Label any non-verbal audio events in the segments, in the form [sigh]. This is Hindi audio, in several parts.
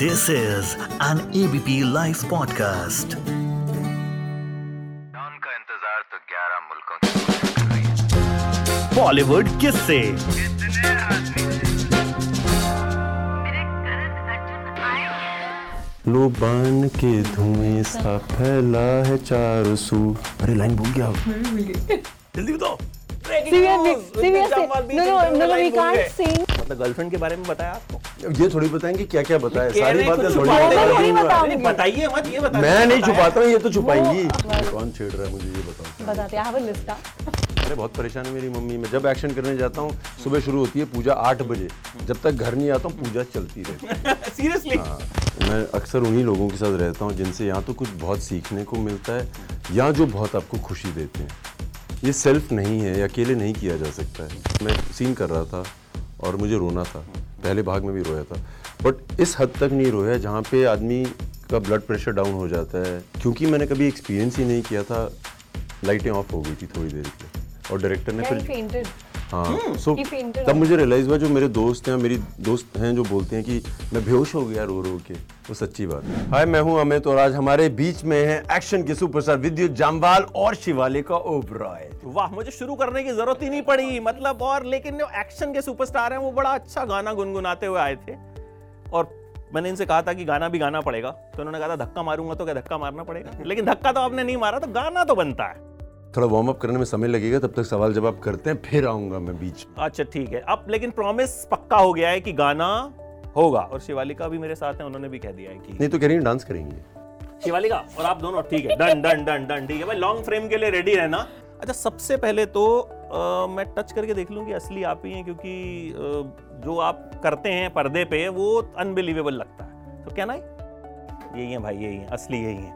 This is an ABP Life podcast. Don का इंतज़ार तो 11 मुल्कों की पुलिस कर रही है? Bollywood किससे लो बान के धुएँ सा फैला है चार सू। अरे लाइन भूल गया। जल्दी बताओ। Seriously. No, no, no, no, we can't मतलब गर्लफ्रेंड के बारे में बताया आपको? ये थोड़ी बताएँगे क्या क्या बताया सारी बातें थोड़ी बताइए मत ये बता मैं नहीं छुपाता हूँ ये तो छुपाएँगी। कौन छेड़ रहा है मुझे ये बताओ? बताते हैं। अरे बहुत परेशान है मेरी मम्मी। मैं जब एक्शन करने जाता हूँ सुबह शुरू होती है पूजा आठ बजे। जब तक घर नहीं आता हूँ पूजा चलती रहती सीरियसली [laughs] हाँ, मैं अक्सर उन्हीं लोगों के साथ रहता हूँ जिनसे यहाँ तो कुछ बहुत सीखने को मिलता है या जो बहुत आपको खुशी देते हैं। ये सेल्फ नहीं है अकेले नहीं किया जा सकता है। मैं सीन कर रहा था और मुझे रोना था। पहले भाग में भी रोया था। बट इस हद तक नहीं रोया जहाँ पे आदमी का ब्लड प्रेशर डाउन हो जाता है। क्योंकि मैंने कभी एक्सपीरियंस ही नहीं किया था। लाइटें ऑफ़ हो गई थी थोड़ी देर के और डायरेक्टर ने फिर हाँ सो hmm. so, तब मुझे रियलाइज़ हुआ जो मेरे दोस्त हैं मेरी दोस्त हैं जो बोलते हैं कि मैं बेहोश हो गया रो रो के। वो सच्ची बात है। हाय मैं हूँ अमित और आज हमारे बीच में है एक्शन के सुपरस्टार विद्युत जामवाल और शिवालिका ओबराय वाह मुझे शुरू करने की ज़रूरत ही नहीं पड़ी मतलब और लेकिन जो एक्शन के सुपरस्टार हैं वो बड़ा अच्छा गाना गुनगुनाते हुए आए थे। और मैंने इनसे कहा था कि गाना भी गाना पड़ेगा तो उन्होंने कहा था धक्का मारूँगा तो क्या धक्का मारना पड़ेगा? [laughs] लेकिन धक्का तो आपने नहीं मारा तो गाना तो बनता है। थोड़ा वार्म अप करने में समय लगेगा तब तक सवाल जवाब करते हैं फिर आऊँगा मैं बीच में। अच्छा ठीक है। अब लेकिन प्रॉमिस पक्का हो गया है कि गाना होगा। और शिवालिका भी मेरे साथ है उन्होंने भी कह दिया है कि नहीं तो कह रही डांस करेंगे। शिवालिका और आप दोनों ठीक है। डन डन डन डन ठीक है। भाई लॉन्ग फ्रेम के लिए रेडी रहना। अच्छा सबसे पहले तो अ, मैं टच करके देख लूँ कि असली आप ही हैं क्योंकि अ, जो आप करते हैं पर्दे पे वो अनबिलीवेबल लगता है। तो क्या ना यही है भाई यही है असली यही है।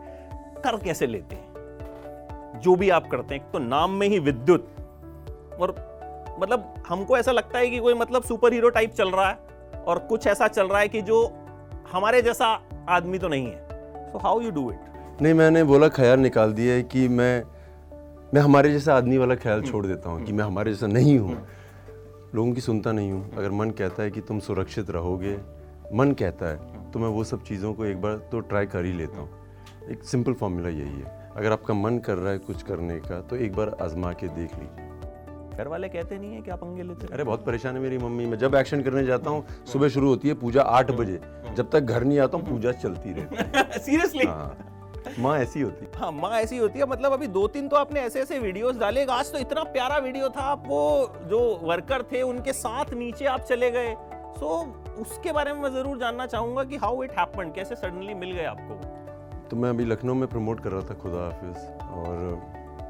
कर कैसे लेते हैं? जो भी आप करते हैं तो नाम में ही विद्युत। और मतलब हमको ऐसा लगता है कि कोई मतलब सुपर हीरो टाइप चल रहा है। और कुछ ऐसा चल रहा है कि जो हमारे जैसा आदमी तो नहीं है। So how you do it नहीं, मैंने बोला, ख्याल निकाल दिया है कि मैं मैं हमारे जैसा आदमी वाला ख्याल छोड़ देता हूँ कि मैं हमारे जैसा नहीं हूँ। लोगों की सुनता नहीं हूँ। अगर मन कहता है कि तुम सुरक्षित रहोगे, मन कहता है तो मैं वो सब चीज़ों को एक बार तो ट्राई कर ही लेता हूँ। एक सिंपल फॉर्मूला यही है। अगर आपका मन कर रहा है कुछ करने का तो एक बार आजमा के देख लीजिए। घर वाले कहते नहीं है कि आप पंगे लेते अरे बहुत परेशान है मेरी मम्मी। मैं जब एक्शन करने जाता हूँ सुबह शुरू होती है पूजा आठ बजे। जब तक घर नहीं आता हूँ पूजा चलती रहती सीरियसली है [laughs] हाँ। माँ ऐसी होती है। हाँ माँ ऐसी होती है। मतलब अभी दो तीन तो आपने ऐसे ऐसे वीडियोस डाले। आज तो इतना प्यारा वीडियो था। आप वो जो वर्कर थे उनके साथ नीचे आप चले गए। सो उसके बारे में मैं ज़रूर जानना चाहूँगा कि हाउ इट हैपेंड कैसे सडनली मिल गए आपको? तो मैं अभी लखनऊ में प्रमोट कर रहा था खुदा हाफिज। और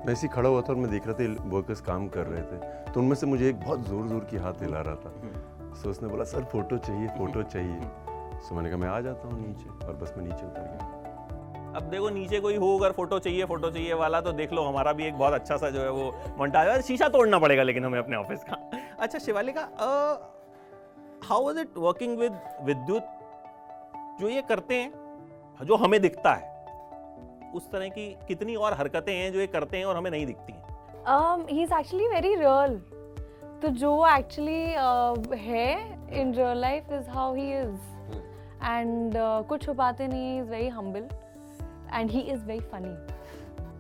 मैं ऐसे खड़ा हुआ था और मैं देख रहा था वर्कर्स काम कर रहे थे। तो उनमें से मुझे एक बहुत ज़ोर ज़ोर की हाथ हिला रहा था। सो उसने बोला सर फ़ोटो चाहिए फ़ोटो चाहिए। सो मैंने कहा मैं आ जाता हूँ नीचे। और बस मैं नीचे उतर गया। अब देखो नीचे कोई हो अगर फ़ोटो चाहिए फ़ोटो चाहिए वाला तो देख लो हमारा भी एक बहुत अच्छा सा जो है वो मोन्टाज है। शीशा तोड़ना पड़ेगा लेकिन हमें अपने ऑफ़िस का। अच्छा Shivaleeka how was it working with Vidyut? जो ये करते हैं जो हमें दिखता है उस तरह की कितनी और हरकतें हैं जो ये करते हैं और हमें नहीं दिखती हैं Um, he's actually very real. तो जो actually uh, है in real life is how he is. And uh, कुछ छुपाते नहीं है, he's very humble. And he is very funny.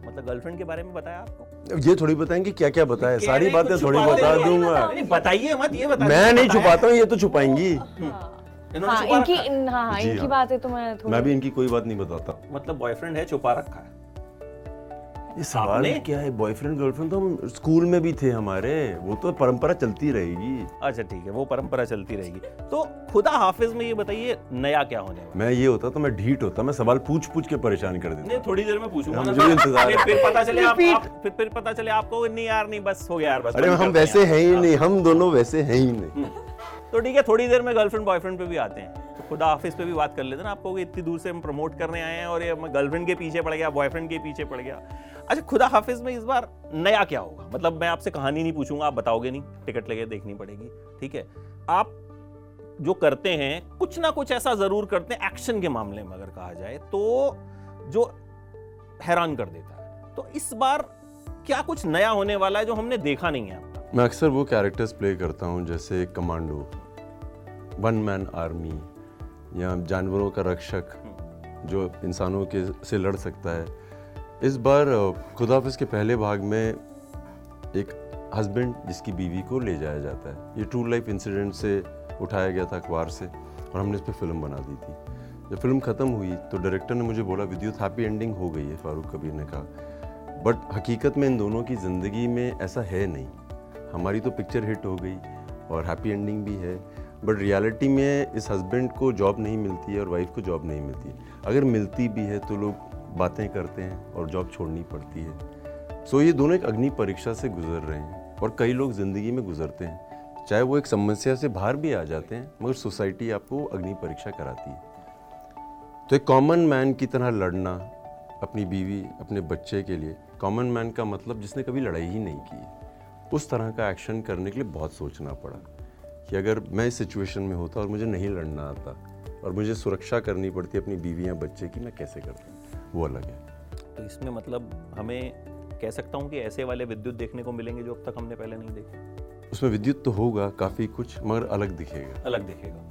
मतलब गर्लफ्रेंड के बारे में बताया आपको ये थोड़ी बताएँगे क्या क्या बताया सारी बातें थोड़ी बता दूँगा बताइए मत ये बता मैं नहीं छुपाता हूँ ये तो छुपाएँगी इन्होंने हाँ इनकी इन, हाँ हाँ इनकी हाँ। बातें तो मैं थोड़ी मैं भी इनकी कोई बात नहीं बताता। मतलब बॉयफ्रेंड है छुपा रखा है। ये सवाल? क्या है? बॉयफ्रेंड गर्लफ्रेंड तो हम स्कूल में भी थे हमारे। वो तो परंपरा चलती रहेगी। अच्छा ठीक है वो परंपरा चलती रहेगी। तो खुदा हाफिज में ये बताइए नया क्या होने वाला मैं ये होता तो मैं ढीठ होता मैं सवाल पूछ पूछ के परेशान कर देता। नहीं थोड़ी देर में पूछूँगा मुझे भी इंतज़ार फिर है। फिर पता चले आप, आप फिर फिर पता चले आपको नहीं यार नहीं बस हो गया यार बस अरे हम वैसे हैं। हैं ही नहीं हम दोनों वैसे हैं ही नहीं। तो ठीक है, थोड़ी देर में गर्लफ्रेंड बॉयफ्रेंड पे भी आते हैं। तो खुदा हाफिज पे भी बात कर लेते हैं ना आपको इतनी दूर से हम प्रमोट करने आए हैं और ये मैं गर्लफ्रेंड के पीछे पड़ गया बॉयफ्रेंड के पीछे पड़ गया। अच्छा खुदा हाफिज में इस बार नया क्या होगा? मतलब मैं आपसे कहानी नहीं पूछूँगा, आप बताओगे नहीं टिकट लेके देखनी पड़ेगी, ठीक है? आप जो करते हैं, कुछ ना कुछ ऐसा ज़रूर करते हैं एक्शन के मामले में अगर कहा जाए तो जो हैरान कर देता है। तो इस बार क्या कुछ नया होने वाला है जो हमने देखा नहीं है? मैं अक्सर वो कैरेक्टर्स प्ले करता हूँ, जैसे कमांडो वन मैन आर्मी या जानवरों का रक्षक, जो इंसानों के से लड़ सकता है। इस बार खुदाफिज के पहले भाग में एक हस्बैंड जिसकी बीवी को ले जाया जाता है। ये ट्रू लाइफ इंसिडेंट से उठाया गया था अखबार से, और हमने इस पर फ़िल्म बना दी थी। जब फ़िल्म ख़त्म हुई तो डायरेक्टर ने मुझे बोला विद्युत हैप्पी एंडिंग हो गई है, फारूक कबीर ने कहा। बट हकीकत में इन दोनों की ज़िंदगी में ऐसा है नहीं। हमारी तो पिक्चर हिट हो गई और हैप्पी एंडिंग भी है। बट रियलिटी में इस हस्बैंड को जॉब नहीं मिलती है और वाइफ को जॉब नहीं मिलती। अगर मिलती भी है तो लोग बातें करते हैं और जॉब छोड़नी पड़ती है। सो so, ये दोनों एक अग्नि परीक्षा से गुजर रहे हैं और कई लोग ज़िंदगी में गुजरते हैं। चाहे वो एक समस्या से बाहर भी आ जाते हैं मगर सोसाइटी आपको अग्नि परीक्षा कराती है। तो एक कॉमन मैन की तरह लड़ना अपनी बीवी अपने बच्चे के लिए कॉमन मैन का मतलब जिसने कभी लड़ाई ही नहीं की है। उस तरह का एक्शन करने के लिए बहुत सोचना पड़ा कि अगर मैं इस सिचुएशन में होता और मुझे नहीं लड़ना आता और मुझे सुरक्षा करनी पड़ती अपनी बीवी या बच्चे की मैं कैसे करता? वो अलग है। तो इसमें मतलब हमें कह सकता हूँ कि ऐसे वाले विद्युत देखने को मिलेंगे जो अब तक हमने पहले नहीं देखे। उसमें विद्युत तो होगा काफ़ी कुछ मगर अलग दिखेगा। अलग दिखेगा।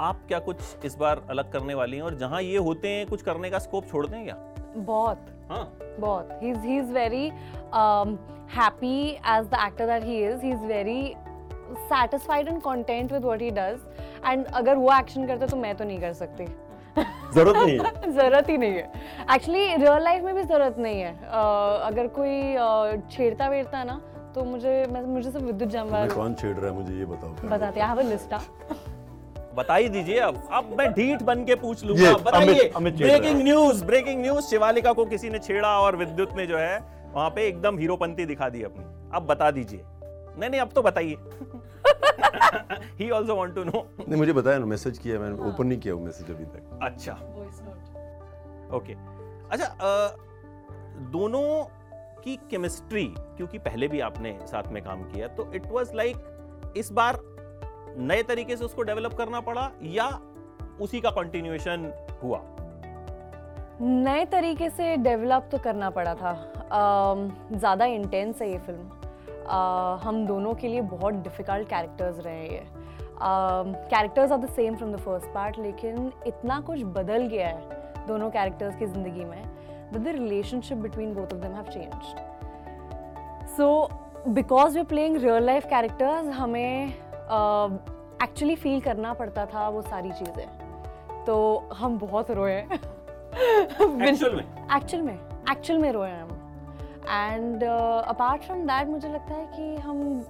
आप क्या कुछ इस बार अलग करने वाली हैं और जहाँ ये होते हैं कुछ करने का स्कोप छोड़ते हैं क्या? बहुत। हाँ। बहुत। He's he's very um, happy as the actor that he is. He's very satisfied and content with what he does. And अगर वो एक्शन करता तो मैं तो नहीं कर सकती। ज़रूरत नहीं है। [laughs] ज़रूरत ही नहीं है। एक्चुअली रियल लाइफ में भी ज़रूरत नहीं है। uh, अगर कोई uh, छेड़ता वेड़ता ना तो मुझे मैं मुझे सब विद्युत जमवाल कौन छेड़ रहा है मुझे ये बताओ। बताते हैं। हैव अ लिस्ट बता ही दीजिए अब। अब मैं ढीठ बन के पूछ लूँगा। बताइए। है। Breaking news breaking news Shivaleeka को किसी ने छेड़ा और विद्युत ने जो है वहाँ पे एकदम हीरोपंती दिखा दी अपनी। अब बता दीजिए। नहीं नहीं अब तो बताइए। He also want to know नहीं मुझे बताया ना मैसेज किया मैंने ओपन नहीं किया वो मैसेज अभी तक। अच्छा। ओके अच्छा अ, दोनों की केमिस्ट्री क्योंकि पहले भी आपने साथ में काम किया तो इट वाज लाइक इस बार नए तरीके से उसको डेवलप करना पड़ा या उसी का कंटिन्यूएशन हुआ? नए तरीके से डेवलप तो करना पड़ा था। ज़्यादा इंटेंस है ये फ़िल्म अ, हम दोनों के लिए बहुत डिफ़िकल्ट कैरेक्टर्स रहे ये। Characters are the same from the first part लेकिन इतना कुछ बदल गया है दोनों कैरेक्टर्स की ज़िंदगी में the the relationship between both of them have changed so because we playing real life characters हमें एक्चुअली फील करना पड़ता था वो सारी चीज़ें। तो हम बहुत रोए [laughs] Actual में? एक्चुअल में। एक्चुअल में रोए हम। एंड अपार्ट फ्रॉम दैट मुझे लगता है कि हम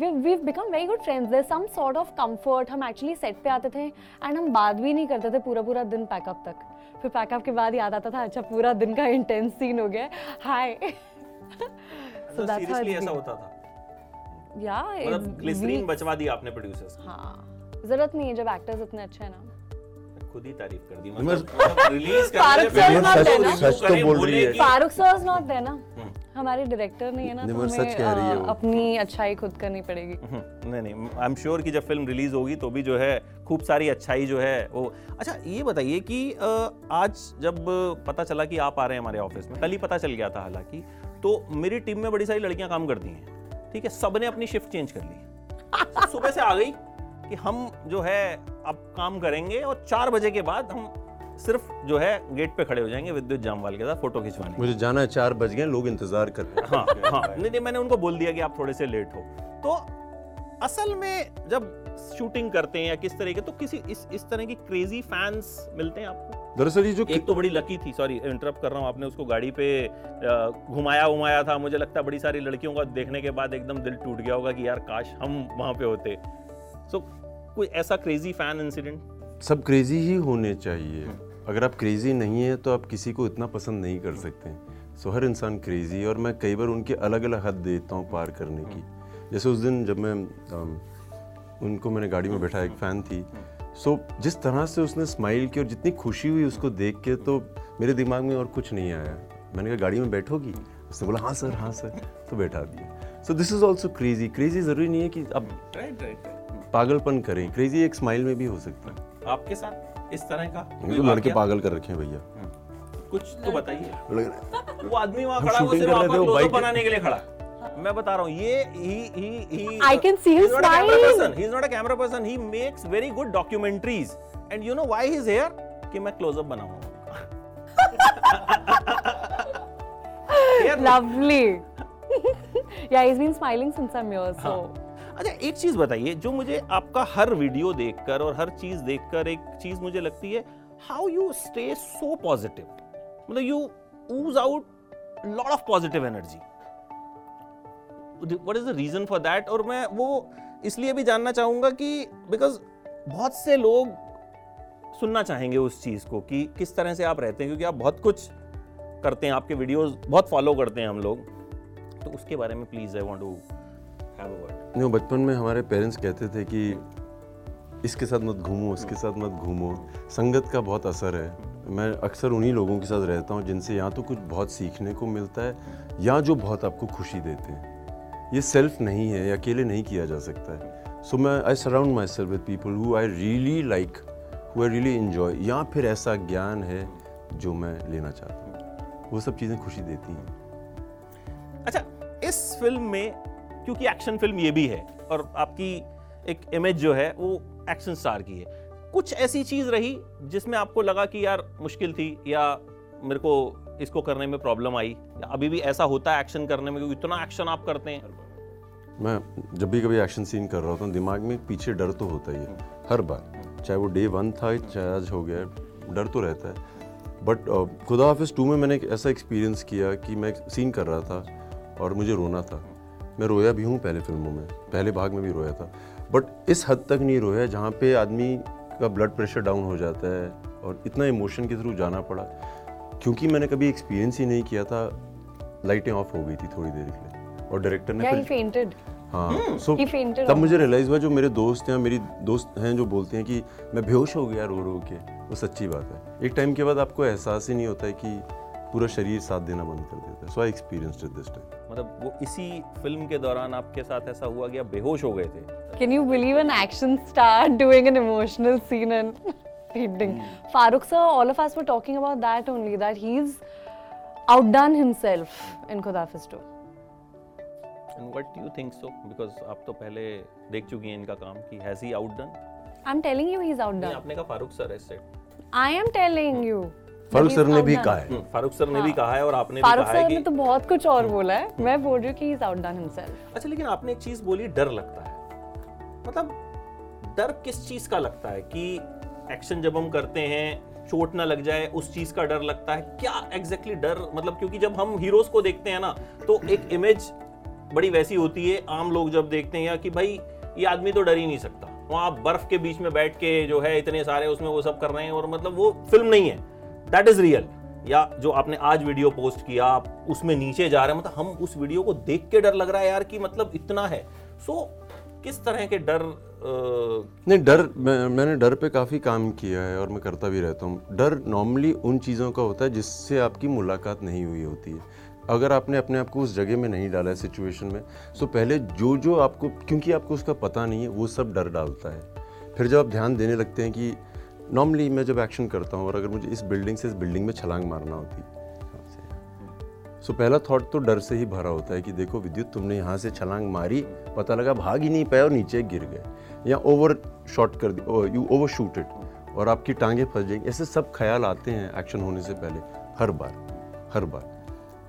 we become very good friends there some sort of comfort हम एक्चुअली सेट पे आते थे एंड हम बात भी नहीं करते थे पूरा पूरा दिन पैकअप तक। फिर पैकअप के बाद याद आता था अच्छा पूरा दिन का इंटेंस सीन हो गया। हाय [laughs] तो सीरियसली ऐसा होता था? या मतलब ग्लिसरीन बचवा दी आपने प्रोड्यूसर्स हाँ ज़रूरत नहीं है जब एक्टर्स इतने अच्छे हैं ना। खुद ही तारीफ़ कर दी मतलब [laughs] रिलीज़ फारूक ना? सच तो बोल रही है। फारूक सर नॉट देयर ना। हमारे डायरेक्टर नहीं है ना सच कह रही है। अपनी अच्छाई खुद करनी पड़ेगी। हम्म, नहीं नहीं आई एम श्योर कि जब फ़िल्म रिलीज़ होगी तो भी जो है खूब सारी अच्छाई जो है वो अच्छा ये बताइए कि आज जब पता चला कि आप आ रहे हैं हमारे ऑफ़िस में कल ही पता चल गया था हालाँकि तो मेरी टीम में बड़ी सारी लड़कियाँ काम करती हैं। ठीक है सबने अपनी शिफ्ट चेंज कर ली [laughs] सुबह से आ गई कि हम जो है अब काम करेंगे और चार बजे के बाद हम सिर्फ़ जो है गेट पे खड़े हो जाएँगे विद्युत जामवाल के साथ फ़ोटो खिंचवाने। मुझे जाना है चार बज गए लोग इंतज़ार कर रहे हैं। हाँ हाँ। नहीं नहीं मैंने उनको बोल दिया कि आप थोड़े से लेट हो। तो असल में जब शूटिंग करते हैं या किस तरीके तो किसी इस इस तरह की क्रेजी फैंस मिलते हैं आपको? दरअसल ये जो एक तो बड़ी लकी थी सॉरी इंटरप्ट कर रहा हूँ आपने उसको गाड़ी पे घुमाया घुमाया था। मुझे लगता है बड़ी सारी लड़कियों का देखने के बाद एकदम दिल टूट गया होगा कि यार काश हम वहाँ पे होते। सो so, कोई ऐसा क्रेजी फ़ैन इंसिडेंट सब क्रेजी ही होने चाहिए। अगर आप क्रेजी नहीं है तो आप किसी को इतना पसंद नहीं कर सकते। सो हर इंसान क्रेजी और मैं कई बार उनके अलग अलग हद देता हूँ पार करने की। जैसे उस दिन जब मैं उनको मैंने गाड़ी में बैठा एक फ़ैन थी। सो so, जिस तरह से उसने स्माइल की और जितनी खुशी हुई उसको देख के तो मेरे दिमाग में और कुछ नहीं आया। मैंने कहा गाड़ी में बैठोगी? उसने बोला हाँ सर हाँ सर। तो बैठा दिया। So this is also crazy crazy ज़रूरी नहीं है कि आप राइट राइट पागलपन करें। क्रेजी एक स्माइल में भी हो सकता है। आपके साथ इस तरह का मुझे तो लड़के पागल कर रखे हैं भैया। कुछ तो बताइए। है। वो आदमी वहाँ खड़ा वो सिर्फ़ आपका बनाने के लिए खड़ा है। मैं बता रहा हूँ ये ही ही ही I can see his he's not a camera smile. person. He's not a camera person. He makes very good documentaries. And you know why he is here कि मैं क्लोजअप बनाऊँगा Here- Lovely. yeah, he's been smiling since I'm here, so. हाँ। अच्छा एक चीज़ बताइए जो मुझे आपका हर वीडियो देखकर और हर चीज़ देखकर एक चीज़ मुझे लगती है how you stay so positive मतलब you ooze out lot of positive energy what is the reason for that और मैं वो इसलिए भी जानना चाहूँगा कि बिकॉज़ बहुत से लोग सुनना चाहेंगे उस चीज़ को कि किस तरह से आप रहते हैं, क्योंकि आप बहुत कुछ करते हैं, आपके वीडियोस बहुत फॉलो करते हैं हम लोग। तो उसके बारे में please I want to have a word नहीं बचपन में हमारे पेरेंट्स कहते थे कि इसके साथ मत घूमो, इसके साथ मत घूमो। संगत का बहुत असर है। मैं अक्सर उन्हीं लोगों के साथ रहता हूँ जिनसे या तो कुछ बहुत सीखने को मिलता है, या जो बहुत आपको खुशी देते हैं। ये सेल्फ नहीं है अकेले नहीं किया जा सकता है। सो मैं I surround myself with people who I really like who I really enjoy या फिर ऐसा ज्ञान है जो मैं लेना चाहता हूँ। वो सब चीज़ें खुशी देती हैं। अच्छा इस फ़िल्म में, क्योंकि एक्शन फ़िल्म ये भी है, और आपकी एक इमेज जो है, वो एक्शन स्टार की है। कुछ ऐसी चीज़ रही जिसमें आपको लगा कि यार, मुश्किल थी, या मेरे को इसको करने में प्रॉब्लम आई। अभी भी ऐसा होता है एक्शन करने में, क्योंकि इतना एक्शन आप करते हैं। मैं जब भी कभी एक्शन सीन कर रहा होता हूँ, दिमाग में पीछे डर तो होता ही है, हर बार। चाहे वो डे वन था, चाहे आज हो गया, डर तो रहता है। बट खुदा हाफिज़ टू में मैंने एक ऐसा एक्सपीरियंस किया कि मैं सीन कर रहा था और मुझे रोना था। मैं रोया भी हूँ पहले फ़िल्मों में, पहले भाग में भी रोया था। बट इस हद तक नहीं रोया जहाँ पे आदमी का ब्लड प्रेशर डाउन हो जाता है और इतना इमोशन के थ्रू जाना पड़ा। क्योंकि मैंने कभी एक्सपीरियंस ही नहीं किया था लाइटें ऑफ़ हो गई थी थोड़ी देर के लिए। और डायरेक्टर ने Yeah, he हाँ सो He fainted तब मुझे रियलाइज़ हुआ जो मेरे दोस्त हैं मेरी दोस्त हैं जो बोलते हैं कि मैं बेहोश हो गया रो रो के वो सच्ची बात है। एक टाइम के बाद आपको एहसास ही नहीं होता है कि पूरा शरीर साथ देना बंद कर देता है। So I experienced it this time मतलब वो इसी फ़िल्म के दौरान आपके साथ ऐसा हुआ कि आप बेहोश हो गए थे? Can you believe an action star doing an emotional scene and fainting? Farooq sir, all of us were talking about that only, that he's outdone himself in Khudafiz 2. And what do you think so because आप तो पहले देख चुकी हैं इनका काम कि has he outdone I'm telling you, he's outdone. आपने कहा फारूक सर ऐसे I am telling you. Farooq sir ने भी कहा है फारूक सर ने भी कहा है और आपने भी फारूक कहा है सर कि ने तो बहुत कुछ और बोला है मैं बोल रही हूँ कि he's outdone himself. अच्छा लेकिन आपने एक चीज़ बोली डर लगता है मतलब डर किस चीज़ का लगता है कि एक्शन जब हम करते हैं चोट ना लग जाए उस चीज़ का डर लगता है। क्या एग्जैक्टली exactly डर? मतलब क्योंकि जब हम हीरोज को देखते हैं ना तो एक इमेज बड़ी वैसी होती है आम लोग जब देखते हैं कि भाई ये आदमी तो डर ही नहीं सकता। वहाँ बर्फ़ के बीच में बैठ के जो है इतने सारे उसमें वो सब कर रहे हैं और मतलब वो फ़िल्म नहीं है। दैट इज़ रियल या जो आपने आज वीडियो पोस्ट किया आप उसमें नीचे जा रहे हैं मतलब हम उस वीडियो को देख के डर लग रहा है यार कि मतलब इतना है। सो so, किस तरह के डर नहीं डर मैं, मैंने डर पे काफ़ी काम किया है और मैं करता भी रहता हूँ। डर नॉर्मली उन चीज़ों का होता है जिससे आपकी मुलाकात नहीं हुई होती है। अगर आपने अपने आप को उस जगह में नहीं डाला है सिचुएशन में सो पहले जो जो आपको क्योंकि आपको उसका पता नहीं है वो सब डर डालता है। फिर जब आप ध्यान देने लगते हैं कि नॉर्मली मैं जब एक्शन करता हूँ और अगर मुझे इस बिल्डिंग से इस बिल्डिंग में छलांग मारना होती यहाँ से पहला थॉट तो डर से ही भरा होता है कि देखो, विद्युत तुमने यहाँ से छलांग मारी, पता लगा भाग ही नहीं पाया और नीचे गिर गए। या ओवर शॉट कर दी यू ओवर शूट इट और आपकी टांगे फंस जाएँगी। ऐसे सब ख्याल आते हैं एक्शन होने से पहले, हर बार हर बार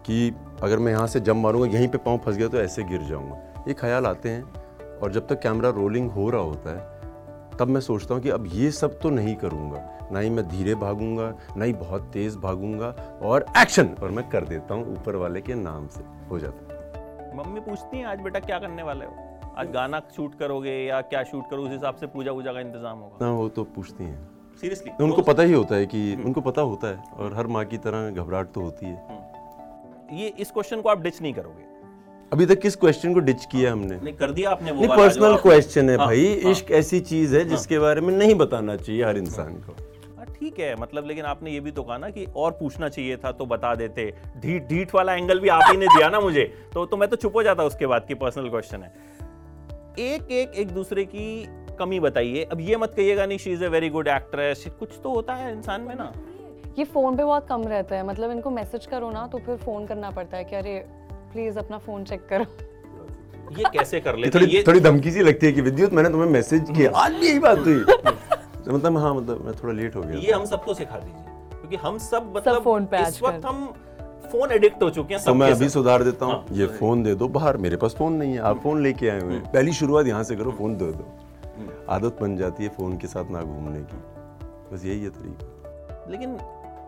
कि अगर मैं यहाँ से जम मारूँगा, यहीं पे पाँव फंस गया तो ऐसे गिर जाऊँगा। ये ख्याल आते हैं और जब तक कैमरा रोलिंग हो रहा होता है, तब मैं सोचता हूँ कि अब ये सब तो नहीं करूँगा। ना ही मैं धीरे भागूँगा ना ही बहुत तेज़ भागूँगा और एक्शन और मैं कर देता हूँ ऊपर वाले के नाम से। हो जाता है। मम्मी पूछती हैं आज बेटा क्या करने वाले हो? आज गाना शूट करोगे या क्या शूट करो उस हिसाब से पूजा वूजा का इंतज़ाम होगा. ना वो तो पूछती हैं। सीरियसली उनको पता ही होता है कि उनको पता होता है और हर माँ की तरह घबराहट तो होती है। ये इस क्वेश्चन को आप डिच नहीं करोगे। अभी तक किस क्वेश्चन को डिच किया हमने? नहीं कर दिया आपने वो नहीं पर्सनल क्वेश्चन है हाँ, भाई। हाँ। इश्क ऐसी चीज़ है जिसके बारे में नहीं बताना चाहिए हर इंसान को। हाँ, ठीक है मतलब लेकिन आपने ये भी तो कहा ना कि और पूछना चाहिए था तो बता देते। ढीठ ढीठ वाला एंगल भी आप ही ने दिया ना मुझे। तो तो मैं तो चुप हो जाता उसके बाद की पर्सनल क्वेश्चन है। एक एक एक दूसरे की कमी बताइए। अब ये मत कहिएगा नहीं she is a very good actress कुछ तो होता है इंसान में ना। ये फ़ोन पे बहुत कम रहता है। मतलब इनको मैसेज करो ना तो फिर फ़ोन करना पड़ता है कि अरे प्लीज़ अपना फ़ोन चेक करो। ये कैसे कर लेते थोड़ी ये थोड़ी धमकी सी लगती है कि विद्युत मैंने तुम्हें मैसेज किया। आज भी यही बात हुई। तो मतलब हाँ मतलब मैं थोड़ा लेट हो गया ये हम सबको सिखा दीजिए क्योंकि हम सब मतलब सब फ़ोन पे इस वक्त हम फ़ोन एडिक्ट हो चुके हैं तो मैं अभी सुधार देता हूँ। हाँ, ये फ़ोन दे दो बाहर मेरे पास फ़ोन नहीं है आप फ़ोन लेके आए हुए हैं। पहली शुरुआत यहाँ से करो फ़ोन दे दो। आदत बन जाती है फ़ोन के साथ ना घूमने की। बस यही है तरीका। लेकिन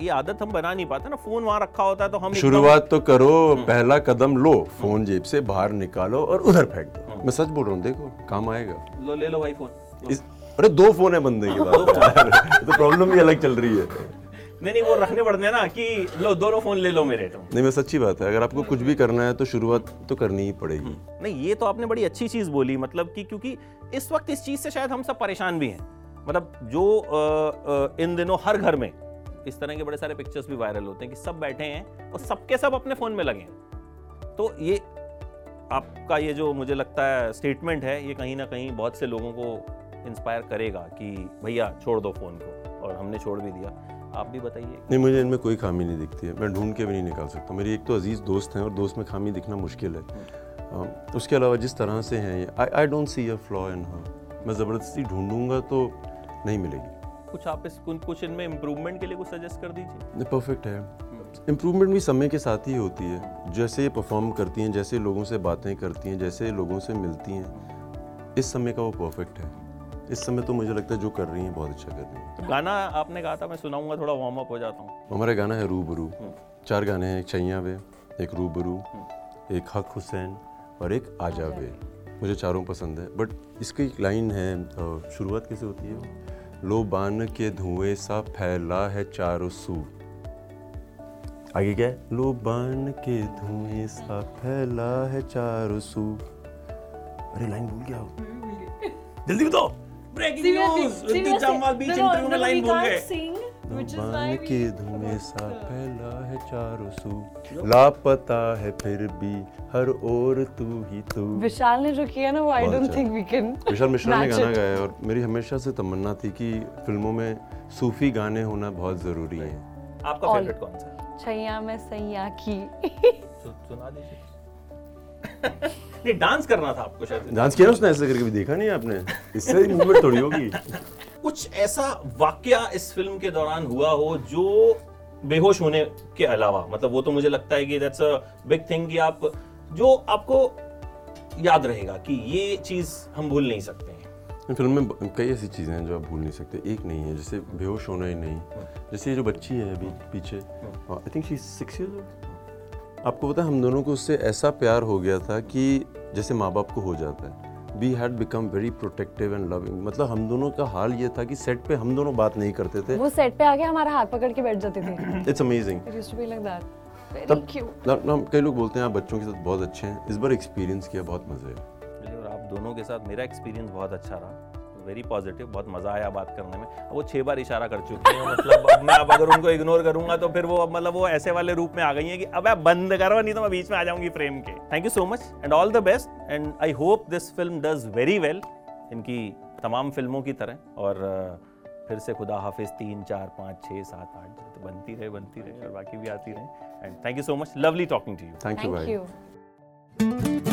ये आदत हम बना नहीं पाते ना फ़ोन वहाँ रखा होता है तो हम शुरुआत तो करो पहला कदम लो फ़ोन जेब से बाहर निकालो और उधर फेंक दो। मैं सच बोल रहा हूँ देखो काम आएगा। लो ले लो भाई फ़ोन इस अरे दो फ़ोन है बंदे के पास। [laughs] [laughs] तो प्रॉब्लम भी अलग चल रही है। नहीं नहीं वो रखने पड़ते हैं ना कि लो दोनों फ़ोन ले लो मेरे तो। नहीं मैं सच्ची बात है। अगर आपको कुछ भी करना है तो शुरुआत तो करनी ही पड़ेगी। नहीं ये तो आपने बड़ी अच्छी चीज़ बोली मतलब कि क्योंकि इस वक्त इस चीज़ से शायद हम सब परेशान भी हैं। मतलब जो अ, अ, इन दिनों हर घर में इस तरह के बड़े सारे पिक्चर्स भी वायरल होते हैं कि सब बैठे हैं और सबके सब अपने फ़ोन में लगे हैं। तो ये आपका ये जो मुझे लगता है स्टेटमेंट है ये कहीं ना कहीं बहुत से लोगों को इंस्पायर करेगा कि भैया छोड़ दो फ़ोन को और हमने छोड़ भी दिया। आप भी बताइए। नहीं मुझे इनमें कोई खामी नहीं दिखती है। मैं ढूंढ के भी नहीं निकाल सकता मेरी एक तो अज़ीज़ दोस्त हैं और दोस्त में खामी दिखना मुश्किल है। अम, उसके अलावा जिस तरह से हैं ये आई I don't see a flaw in हर मैं ज़बरदस्ती ढूंढूँगा तो नहीं मिलेगी। कुछ आप इस कुछ इनमें इम्प्रूवमेंट के लिए कुछ सजेस्ट कर दीजिए। परफेक्ट है। इम्प्रूवमेंट भी समय के साथ ही होती है। जैसे ये परफॉर्म करती हैं जैसे लोगों से बातें करती हैं जैसे लोगों से मिलती हैं इस समय का वो परफेक्ट है। इस समय तो मुझे लगता है जो कर रही हैं बहुत अच्छा कर रही हैं। गाना आपने कहा था मैं सुनाऊँगा थोड़ा वार्म अप हो जाता हूँ। हमारा गाना है रूबरू। चार गाने हैं एक छैया वे एक रूबरू एक हक हुसैन और एक आजा वे। मुझे चारों पसंद है बट इसकी एक लाइन है शुरुआत कैसे होती है? लो बान के धुएँ सा फैला है चारों सू आगे क्या है? लो बान के धुएँ सा फैला है चारों सू अरे लाइन भूल गया। हो। जल्दी बताओ। ब्रेकिंग न्यूज़ रितिक जामवाल बीच इंटरव्यू में लाइन भूल गए बान के धुएँ सा फैला है चारों सू लापता है फिर भी हर ओर तू ही तू विशाल ने जो किया ना वो I don't. Think we can Vishal Mishra ने गाना गाया और मेरी हमेशा से तमन्ना थी कि फ़िल्मों में सूफी गाने होना बहुत ज़रूरी है आपका. फेवरेट कौन सा छैया में सैया की सुना दीजिए नहीं डांस करना था आपको शायद। डांस किया उसने? ऐसे करके भी देखा नहीं आपने? इससे मूवमेंट थोड़ी होगी। [laughs] कुछ ऐसा वाकया इस फ़िल्म के दौरान हुआ हो जो बेहोश होने के अलावा मतलब वो तो मुझे लगता है कि दैट्स अ बिग थिंग कि आप जो आपको याद रहेगा कि ये चीज़ हम भूल नहीं सकते हैं। फ़िल्म में कई ऐसी चीज़ें हैं जो आप भूल नहीं सकते। एक नहीं है जैसे बेहोश होना ही नहीं। जैसे ये जो बच्ची है अभी पीछे I think she six years आपको पता है हम दोनों को उससे ऐसा प्यार हो गया था कि जैसे माँ बाप को हो जाता है। We had become very protective and loving मतलब हम दोनों का हाल ये था कि सेट पे हम दोनों बात नहीं करते थे। वो सेट पे आके हमारा हाथ पकड़ के बैठ जाते थे। It's amazing it used to be like that very तब क्यूट ना, ना, कई लोग बोलते हैं आप बच्चों के साथ बहुत अच्छे हैं। इस बार एक्सपीरियंस किया बहुत मज़े है और आप दोनों के साथ मेरा एक्सपीरियंस बहुत अच्छा रहा। वेरी पॉजिटिव बहुत मज़ा आया बात करने में। वो छह बार इशारा कर चुकी हैं मतलब अब मैं अब अगर उनको इग्नोर करूँगा तो फिर वो अब मतलब वो ऐसे वाले रूप में आ गई हैं कि अब आप बंद करो नहीं तो मैं बीच में आ जाऊँगी फ्रेम के। Thank you so much and all the best and I hope this film does very well इनकी तमाम फ़िल्मों की तरह। और फिर से खुदा हाफिज तीन चार पाँच छः सात आठ तो बनती रहे बनती रहे और बाकी भी आती रहे। And thank you so much lovely talking to you thank you